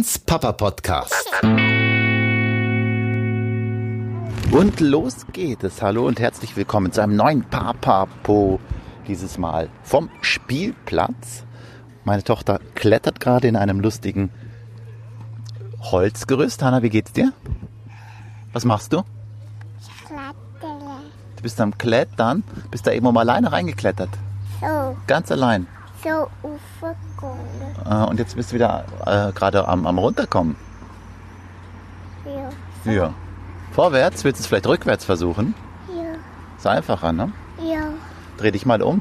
Hannas Papa Podcast. Und los geht es. Hallo und herzlich willkommen zu einem neuen Papapo. Dieses Mal vom Spielplatz. Meine Tochter klettert gerade in einem lustigen Holzgerüst. Hanna, wie geht's dir? Was machst du? Klettere. Du bist am Klettern. Bist da eben um alleine reingeklettert. So, Ganz allein. So Uferkunde. Äh, Und jetzt bist du wieder äh, gerade am, am runterkommen. Ja, Ja. Vorwärts, willst du es vielleicht rückwärts versuchen? ja, Ist einfacher, ne? ja. Dreh dich mal um.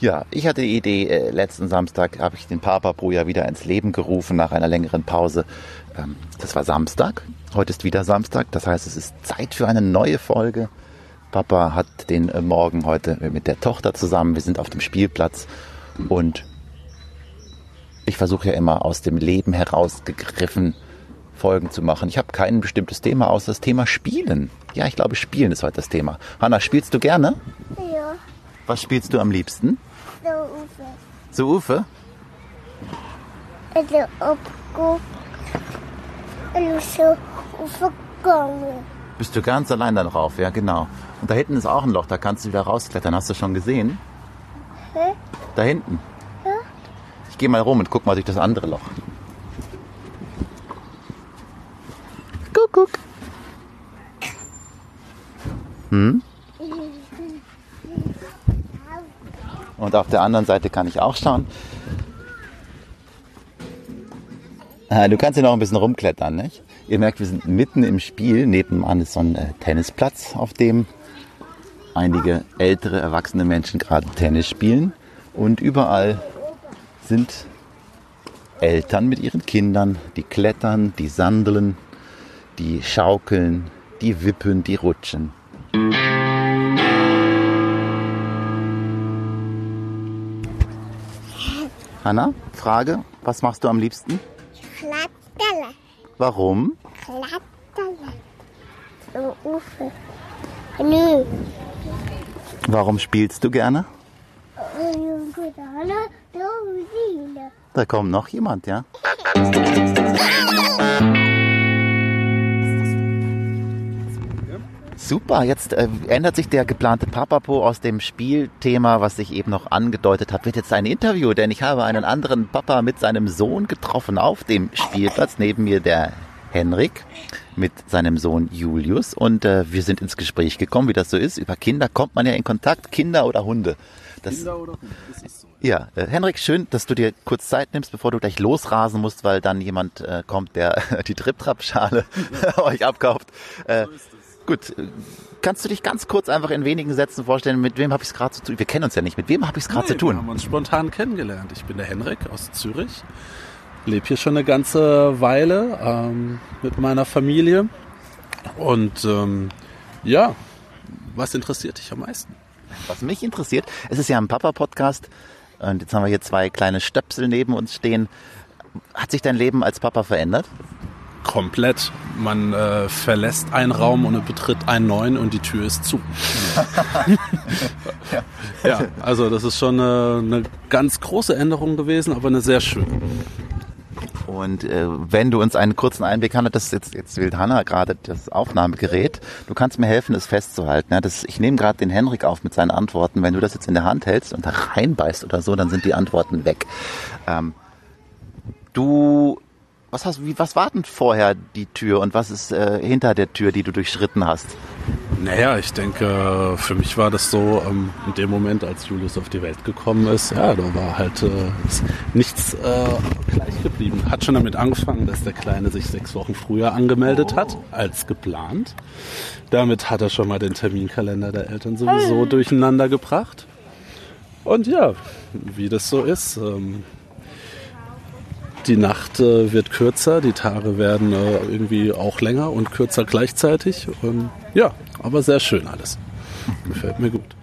Ja, ich hatte die Idee, äh, letzten Samstag habe ich den Papapo ja wieder ins Leben gerufen nach einer längeren Pause. Ähm, das war Samstag. Heute ist wieder Samstag. Das heißt, es ist Zeit für eine neue Folge. Papa hat den äh, Morgen heute mit der Tochter zusammen. Wir sind auf dem Spielplatz und ich versuche ja immer aus dem Leben herausgegriffen Folgen zu machen. Ich habe kein bestimmtes Thema außer das Thema Spielen. Ja, ich glaube, Spielen ist heute das Thema. Hanna, spielst du gerne? Ja, Was spielst du am liebsten? so Ufer. So Ufe? Also Obgo. Und so Uferkunde. Bist du ganz allein da drauf? Ja, genau. Und da hinten ist auch ein Loch, da kannst du wieder rausklettern. Hast du schon gesehen? Hä? Da hinten. Ja? Ich gehe mal rum und guck mal durch das andere Loch. Guck, guck. Hm? Und auf der anderen Seite kann ich auch schauen. Ah, Du kannst hier noch ein bisschen rumklettern, nicht? Ihr merkt, wir sind mitten im Spiel. Nebenan ist so ein äh, Tennisplatz, auf dem einige ältere, erwachsene Menschen gerade Tennis spielen. Und überall sind Eltern mit ihren Kindern, die klettern, die sandeln, die schaukeln, die wippen, die rutschen. Hanna, Frage, was machst du am liebsten? Klettere. Warum? Klettere. So Ufer. Nö. Warum spielst du gerne? Da kommt noch jemand, ja? Super, jetzt äh, ändert sich der geplante Papapo aus dem Spielthema, was ich eben noch angedeutet habe, wird jetzt ein Interview, denn ich habe einen anderen Papa mit seinem Sohn getroffen auf dem Spielplatz. Neben mir der Henrik mit seinem Sohn Julius und äh, wir sind ins Gespräch gekommen, wie das so ist. Über Kinder kommt man ja in Kontakt, Kinder oder Hunde. Das, Kinder oder Hunde, das ist so. ja, äh, Henrik, schön, dass du dir kurz Zeit nimmst, bevor du gleich losrasen musst, weil dann jemand äh, kommt, der die Trip-Trap-Schale euch abkauft. Äh, So gut, äh, kannst du dich ganz kurz einfach in wenigen Sätzen vorstellen, mit wem habe ich es gerade zu tun? Wir kennen uns ja nicht, mit wem habe ich es gerade zu Nee, Wir tun? haben uns spontan kennengelernt. Ich bin der Henrik aus Zürich, lebe hier schon eine ganze Weile ähm, mit meiner Familie. Und ähm, ja, was interessiert dich am meisten? Was mich interessiert, es ist ja ein Papa-Podcast und jetzt haben wir hier zwei kleine Stöpsel neben uns stehen. Hat sich dein Leben als Papa verändert? Komplett. Man äh, verlässt einen Raum und betritt einen neuen und die Tür ist zu. ja, also das ist schon eine, eine ganz große Änderung gewesen, aber eine sehr schöne. Und äh, wenn du uns einen kurzen Einblick hast, das jetzt, jetzt wählt Hanna gerade das Aufnahmegerät. Du kannst mir helfen, es festzuhalten. Ja, das, ich nehme gerade den Henrik auf mit seinen Antworten. Wenn du das jetzt in der Hand hältst und da reinbeißt oder so, dann sind die Antworten weg. Ähm, du, was hast, wie, was war denn vorher die Tür und was ist äh, hinter der Tür, die du durchschritten hast? Naja, ich denke, für mich war das so, ähm, in dem Moment, als Julius auf die Welt gekommen ist, ja, da war halt äh, nichts äh, gleich geblieben. Hat schon damit angefangen, dass der Kleine sich sechs Wochen früher angemeldet hat, als geplant. Damit hat er schon mal den Terminkalender der Eltern sowieso durcheinander gebracht. Und ja, wie das so ist, ähm, die Nacht äh, wird kürzer, die Tage werden äh, irgendwie auch länger und kürzer gleichzeitig. Ähm, ja, aber sehr schön alles. Gefällt mir gut.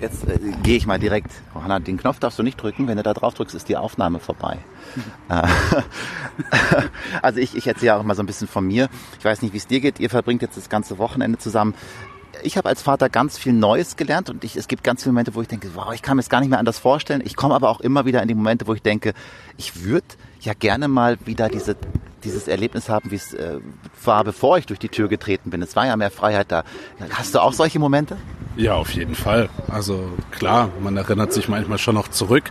Jetzt äh, gehe ich mal direkt. Oh, Hanna, den Knopf darfst du nicht drücken. Wenn du da drauf drückst, ist die Aufnahme vorbei. Äh, also ich, ich erzähle auch mal so ein bisschen von mir. Ich weiß nicht, wie es dir geht. Ihr verbringt jetzt das ganze Wochenende zusammen. ich habe als Vater ganz viel Neues gelernt und ich, es gibt ganz viele Momente, wo ich denke, wow, ich kann mir das gar nicht mehr anders vorstellen. Ich komme aber auch immer wieder in die Momente, wo ich denke, ich würde ja gerne mal wieder diese, dieses Erlebnis haben, wie es äh, war, bevor ich durch die Tür getreten bin. Es war ja mehr Freiheit da. Hast du auch solche Momente? Ja, auf jeden Fall. Also klar, man erinnert sich manchmal schon noch zurück.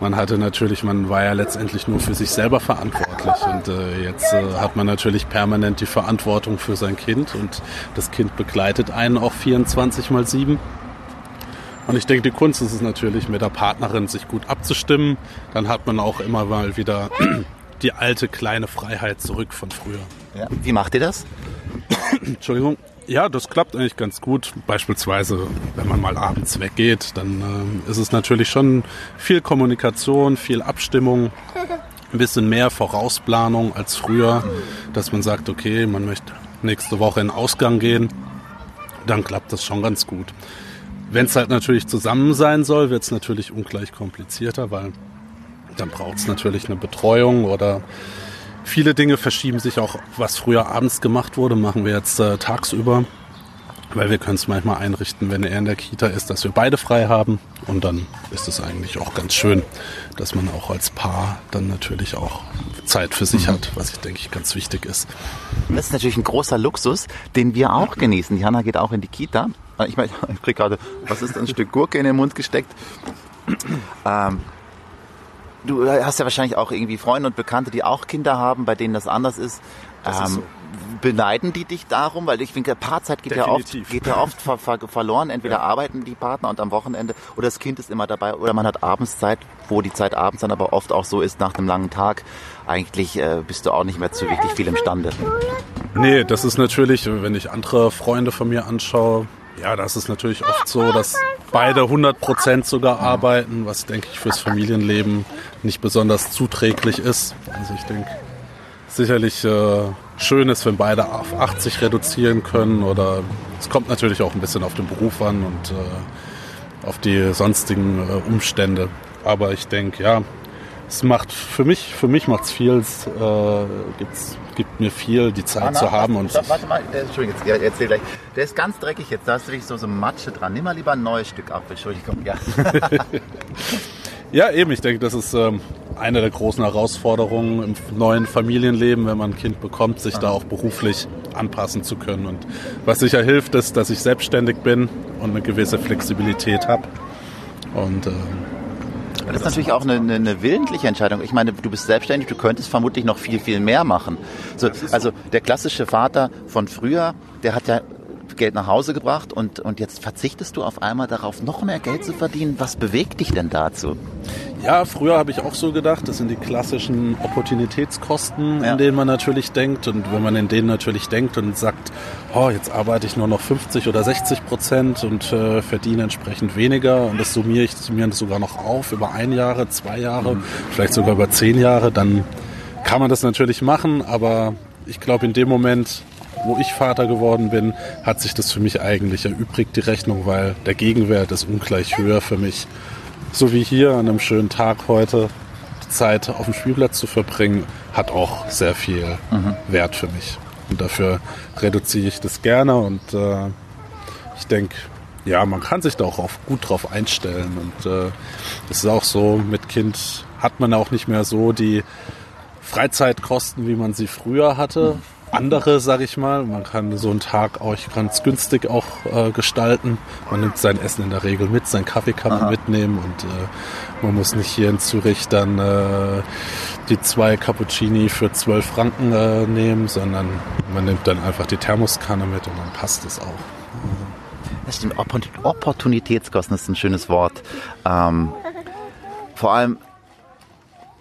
Man hatte natürlich, man war ja letztendlich nur für sich selber verantwortlich und äh, jetzt äh, hat man natürlich permanent die Verantwortung für sein Kind und das Kind begleitet einen auch 24 mal 7. Und ich denke, die Kunst ist es natürlich, mit der Partnerin sich gut abzustimmen. Dann hat man auch immer mal wieder die alte kleine Freiheit zurück von früher. Ja. Wie macht ihr das? Entschuldigung. Ja, das klappt eigentlich ganz gut. Beispielsweise, wenn man mal abends weggeht, dann äh, ist es natürlich schon viel Kommunikation, viel Abstimmung, ein bisschen mehr Vorausplanung als früher, dass man sagt, okay, man möchte nächste Woche in Ausgang gehen. Dann klappt das schon ganz gut. Wenn es halt natürlich zusammen sein soll, wird es natürlich ungleich komplizierter, weil dann braucht es natürlich eine Betreuung oder viele Dinge verschieben sich auch, was früher abends gemacht wurde, machen wir jetzt äh, tagsüber, weil wir können es manchmal einrichten, wenn er in der Kita ist, dass wir beide frei haben und dann ist es eigentlich auch ganz schön, dass man auch als Paar dann natürlich auch Zeit für sich hat, was ich denke ich ganz wichtig ist. Das ist natürlich ein großer Luxus, den wir auch genießen. Die Hanna geht auch in die Kita. Ich meine, ich krieg gerade, was ist ein Stück Gurke in den Mund gesteckt? Ähm, du hast ja wahrscheinlich auch irgendwie Freunde und Bekannte, die auch Kinder haben, bei denen das anders ist. Das ist so. Beneiden die dich darum? Weil ich finde, Paarzeit geht ja oft, Definitiv. geht ja oft ver ver verloren. Entweder arbeiten die Partner und am Wochenende oder das Kind ist immer dabei oder man hat Abendszeit, wo die Zeit abends dann aber oft auch so ist nach einem langen Tag. Eigentlich äh, bist du auch nicht mehr zu wirklich viel imstande. Nee, das ist natürlich, wenn ich andere Freunde von mir anschaue, ja, das ist natürlich oft so, dass beide 100% sogar arbeiten, was denke ich fürs Familienleben nicht besonders zuträglich ist. Also ich denke, sicherlich äh, schön ist, wenn beide auf 80 reduzieren können oder es kommt natürlich auch ein bisschen auf den Beruf an und äh, auf die sonstigen äh, Umstände. Aber ich denke, ja, es macht für mich, für mich macht es viel, es äh, gibt mir viel, die Zeit zu haben und Stopp, warte mal, äh, Entschuldigung, jetzt, erzähl gleich. Der ist ganz dreckig jetzt, da hast du dich so, so Matsche dran. Nimm mal lieber ein neues Stück Apfel, Entschuldigung. Ja. Ja, eben. Ich denke, das ist ähm, eine der großen Herausforderungen im neuen Familienleben, wenn man ein Kind bekommt, sich da auch beruflich anpassen zu können. Und was sicher hilft, ist, dass ich selbstständig bin und eine gewisse Flexibilität habe. Und ähm, Das ist natürlich auch eine, eine, eine willentliche Entscheidung. Ich meine, du bist selbstständig, du könntest vermutlich noch viel, viel mehr machen. So, also der klassische Vater von früher, der hat ja Geld nach Hause gebracht und, und jetzt verzichtest du auf einmal darauf, noch mehr Geld zu verdienen. Was bewegt dich denn dazu? Ja, früher habe ich auch so gedacht, das sind die klassischen Opportunitätskosten, Ja. in denen man natürlich denkt. Und wenn man in denen natürlich denkt und sagt, oh, jetzt arbeite ich nur noch 50 oder 60 Prozent und äh, verdiene entsprechend weniger und das summiere ich das sogar noch auf über ein Jahre, zwei Jahre, vielleicht sogar über zehn Jahre, dann kann man das natürlich machen. Aber ich glaube, in dem Moment, wo ich Vater geworden bin, hat sich das für mich eigentlich erübrigt, die Rechnung, weil der Gegenwert ist ungleich höher für mich so wie hier an einem schönen Tag heute die Zeit auf dem Spielplatz zu verbringen, hat auch sehr viel Wert für mich. Und dafür reduziere ich das gerne und äh, ich denke, ja, man kann sich da auch auf, gut drauf einstellen. Und äh, es ist auch so, mit Kind hat man auch nicht mehr so die Freizeitkosten, wie man sie früher hatte. Andere, sag ich mal. Man kann so einen Tag auch ganz günstig auch äh, gestalten. Man nimmt sein Essen in der Regel mit, sein Kaffee kann man mitnehmen und äh, man muss nicht hier in Zürich dann äh, die zwei Cappuccini für 12 Franken äh, nehmen, sondern man nimmt dann einfach die Thermoskanne mit und dann passt es auch. Das stimmt, Oppor- Opportunitätskosten ist ein schönes Wort. Ähm, vor allem,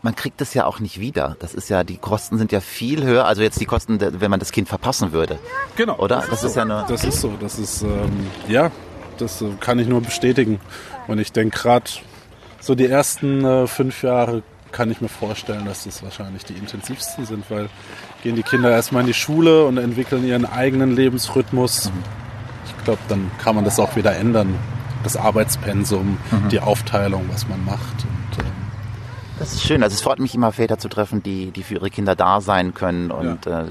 man kriegt das ja auch nicht wieder. Das ist ja, die Kosten sind ja viel höher. Also jetzt die Kosten, wenn man das Kind verpassen würde. Genau. Oder? Das ist ja eine- Das ist so. Das ist, ähm, ja, das äh, kann ich nur bestätigen. Und ich denke gerade so die ersten äh, fünf Jahre kann ich mir vorstellen, dass das wahrscheinlich die intensivsten sind, weil gehen die Kinder erstmal in die Schule und entwickeln ihren eigenen Lebensrhythmus. Ich glaube, dann kann man das auch wieder ändern. Das Arbeitspensum, die Aufteilung, was man macht. Und, ähm, Das ist schön. Also es freut mich immer, Väter zu treffen, die, die für ihre Kinder da sein können und äh,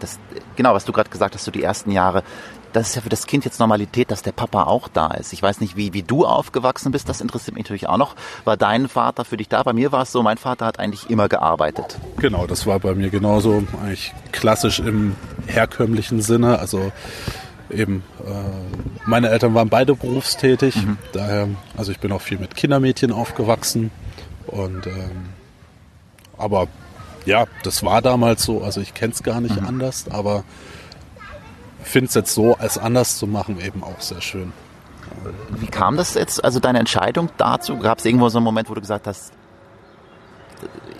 das, genau, was du gerade gesagt hast, so die ersten Jahre, das ist ja für das Kind jetzt Normalität, dass der Papa auch da ist. Ich weiß nicht, wie, wie du aufgewachsen bist, das interessiert mich natürlich auch noch. War dein Vater für dich da? Bei mir war es so, mein Vater hat eigentlich immer gearbeitet. Genau, das war bei mir genauso, eigentlich klassisch im herkömmlichen Sinne. Also eben, äh, meine Eltern waren beide berufstätig, Mhm. daher, also ich bin auch viel mit Kindermädchen aufgewachsen und ähm, aber ja, das war damals so, also ich kenne es gar nicht Mhm. anders, aber finde es jetzt so, als anders zu machen, eben auch sehr schön. Wie kam das jetzt, also deine Entscheidung dazu? Gab es irgendwo so einen Moment, wo du gesagt hast,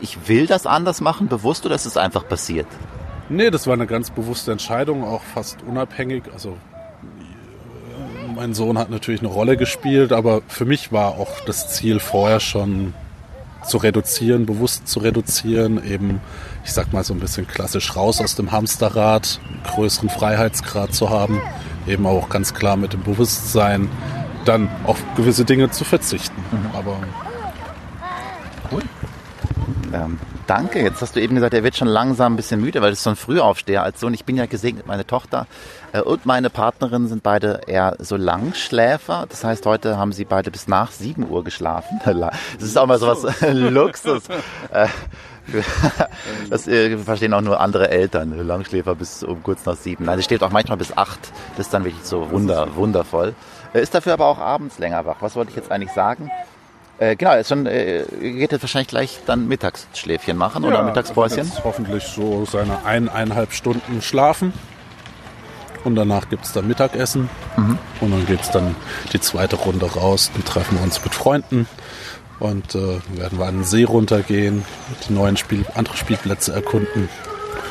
ich will das anders machen, bewusst oder ist es einfach passiert? Nee, das war eine ganz bewusste Entscheidung, auch fast unabhängig. Also mein Sohn hat natürlich eine Rolle gespielt, aber für mich war auch das Ziel vorher schon zu reduzieren, bewusst zu reduzieren, eben, ich sag mal so ein bisschen klassisch raus aus dem Hamsterrad, größeren Freiheitsgrad zu haben, eben auch ganz klar mit dem Bewusstsein, dann auf gewisse Dinge zu verzichten. Aber Ähm, danke. Jetzt hast du eben gesagt, er wird schon langsam ein bisschen müde, weil das ist so ein Frühaufsteher als Sohn. Ich bin ja gesegnet, meine Tochter äh, und meine Partnerin sind beide eher so Langschläfer. Das heißt, heute haben sie beide bis nach 7 Uhr geschlafen. Das ist auch mal sowas Luxus. Äh, das äh, verstehen auch nur andere Eltern. Langschläfer bis um kurz nach sieben. Nein, sie steht auch manchmal bis acht. Das ist dann wirklich so wunder, wundervoll. Äh, Ist dafür aber auch abends länger wach. Was wollte ich jetzt eigentlich sagen? Äh, genau, schon, äh, geht jetzt wahrscheinlich gleich dann Mittagsschläfchen machen oder Ja, Mittagspäuschen. Jetzt hoffentlich so seine eineinhalb Stunden schlafen. Und danach gibt es dann Mittagessen. Mhm. Und dann geht es dann die zweite Runde raus. Dann treffen wir uns mit Freunden. Und äh, werden wir an den See runtergehen, die neuen Spiel andere Spielplätze erkunden.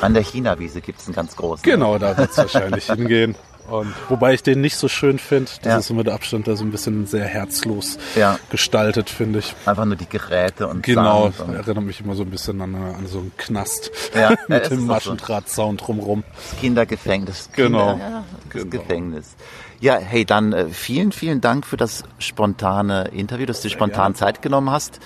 An der China-Wiese gibt es einen ganz großen. Genau, da wird es wahrscheinlich hingehen. Und wobei ich den nicht so schön finde. Das Ja. ist immer der Abstand, der so ein bisschen sehr herzlos Ja. gestaltet, finde ich. Einfach nur die Geräte und Genau, und erinnert mich immer so ein bisschen an, äh, an so einen Knast Ja, ja, mit dem auch so. Maschendrahtzaun drumrum. das Kindergefängnis. Genau. Kinder, ja, das Genau. Gefängnis. Ja, hey, dann äh, vielen, vielen Dank für das spontane Interview, dass du dir spontan Zeit genommen hast.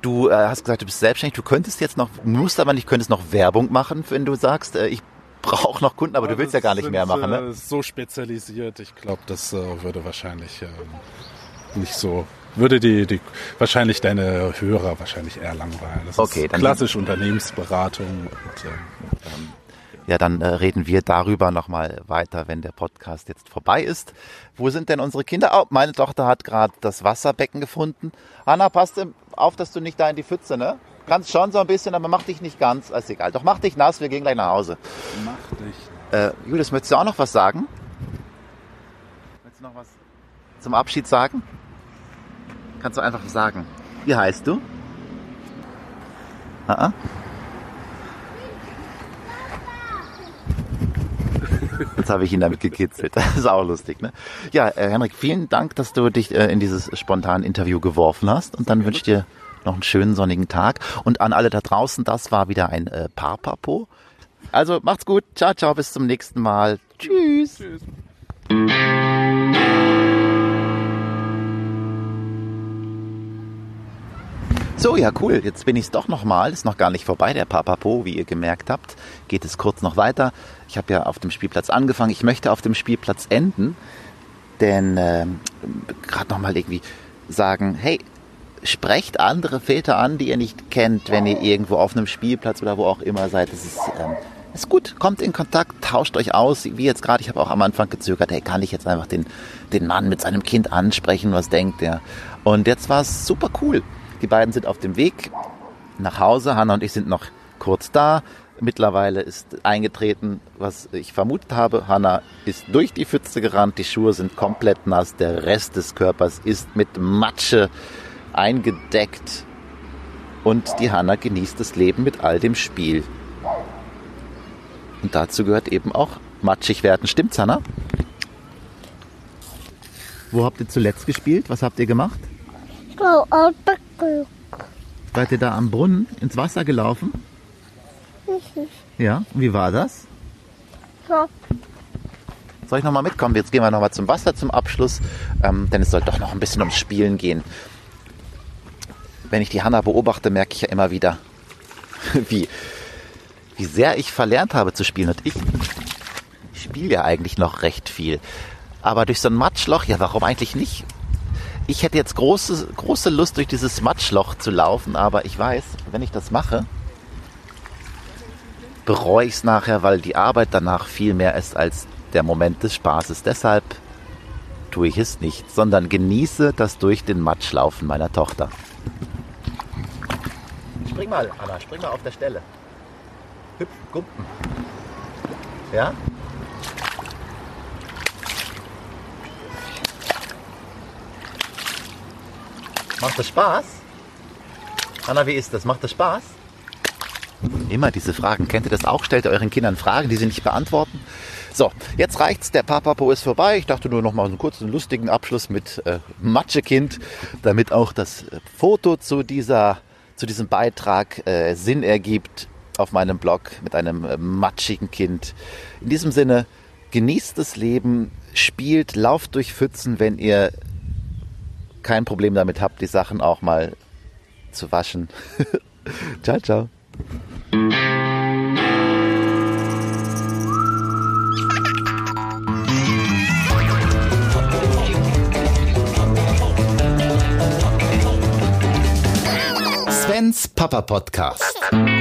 Du äh, hast gesagt, du bist selbstständig. Du könntest jetzt noch, musst aber nicht, könntest noch Werbung machen, wenn du sagst, äh, ich brauche noch Kunden, aber du willst ja gar nicht mehr machen, ne? Äh, so spezialisiert, ich glaube, das äh, würde wahrscheinlich ähm, nicht so, würde die, die, wahrscheinlich deine Hörer wahrscheinlich eher langweilen. Das Okay, ist dann- klassisch Unternehmensberatung und ähm, Ja, dann äh, reden wir darüber nochmal weiter, wenn der Podcast jetzt vorbei ist. Wo sind denn unsere Kinder? Oh, meine Tochter hat gerade das Wasserbecken gefunden. Hanna, passt auf, dass du nicht da in die Pfütze, ne? Kannst schon so ein bisschen, aber mach dich nicht ganz. Ist egal. Doch mach dich nass, wir gehen gleich nach Hause. mach dich. Äh, Julius, möchtest du auch noch was sagen? Möchtest du noch was zum Abschied sagen? Kannst du einfach sagen. Wie heißt du? Ah, ah. Jetzt habe ich ihn damit gekitzelt. Das ist auch lustig, ne? Ja, äh, Henrik, vielen Dank, dass du dich äh, in dieses spontane Interview geworfen hast. Und dann wünsche ich dir noch einen schönen sonnigen Tag. Und an alle da draußen, das war wieder ein äh, Papapo. Also macht's gut. Ciao, ciao, bis zum nächsten Mal. Tschüss. Tschüss. So, ja, cool. Jetzt bin ich's doch nochmal. Ist noch gar nicht vorbei, der Papapo, wie ihr gemerkt habt. Geht es kurz noch weiter. Ich habe ja auf dem Spielplatz angefangen. Ich möchte auf dem Spielplatz enden. Denn ähm, gerade nochmal irgendwie sagen, hey, sprecht andere Väter an, die ihr nicht kennt, wenn ihr irgendwo auf einem Spielplatz oder wo auch immer seid. Das ist, ähm, ist gut. Kommt in Kontakt, tauscht euch aus. Wie jetzt gerade, ich habe auch am Anfang gezögert, hey, kann ich jetzt einfach den, den Mann mit seinem Kind ansprechen, was denkt der? Und jetzt war es super cool. Die beiden sind auf dem Weg nach Hause. Hanna und ich sind noch kurz da. Mittlerweile ist eingetreten, was ich vermutet habe. Hanna ist durch die Pfütze gerannt, die Schuhe sind komplett nass, der Rest des Körpers ist mit Matsche eingedeckt. Und die Hanna genießt das Leben mit all dem Spiel. Und dazu gehört eben auch matschig werden. Stimmt's, Hanna? Wo habt ihr zuletzt gespielt? Was habt ihr gemacht? Seid ihr da am Brunnen ins Wasser gelaufen? Ja, und wie war das? So, Soll ich nochmal mitkommen? Jetzt gehen wir nochmal zum Wasser zum Abschluss, ähm, denn es soll doch noch ein bisschen ums Spielen gehen. Wenn ich die Hanna beobachte, merke ich ja immer wieder, wie, wie sehr ich verlernt habe zu spielen. Und ich, spiele ja eigentlich noch recht viel. Aber durch so ein Matschloch, ja, warum eigentlich nicht? Ich hätte jetzt große, große Lust, durch dieses Matschloch zu laufen, aber ich weiß, wenn ich das mache, bereue ich es nachher, weil die Arbeit danach viel mehr ist als der Moment des Spaßes. Deshalb tue ich es nicht, sondern genieße das durch den Matschlaufen meiner Tochter. Spring mal, Anna, spring mal auf der Stelle. Hüpf, gumpen. Ja? Macht das Spaß? Anna, wie ist das? Macht das Spaß? Immer diese Fragen. Kennt ihr das auch? Stellt euren Kindern Fragen, die sie nicht beantworten? So, jetzt reicht's. Der Papapo ist vorbei. Ich dachte nur noch mal einen kurzen, lustigen Abschluss mit äh, Matschekind, damit auch das äh, Foto zu dieser, zu diesem Beitrag äh, Sinn ergibt auf meinem Blog mit einem äh, matschigen Kind. In diesem Sinne, genießt das Leben, spielt, lauft durch Pfützen, wenn ihr kein Problem damit habt, die Sachen auch mal zu waschen. ciao, ciao. Papa Podcast.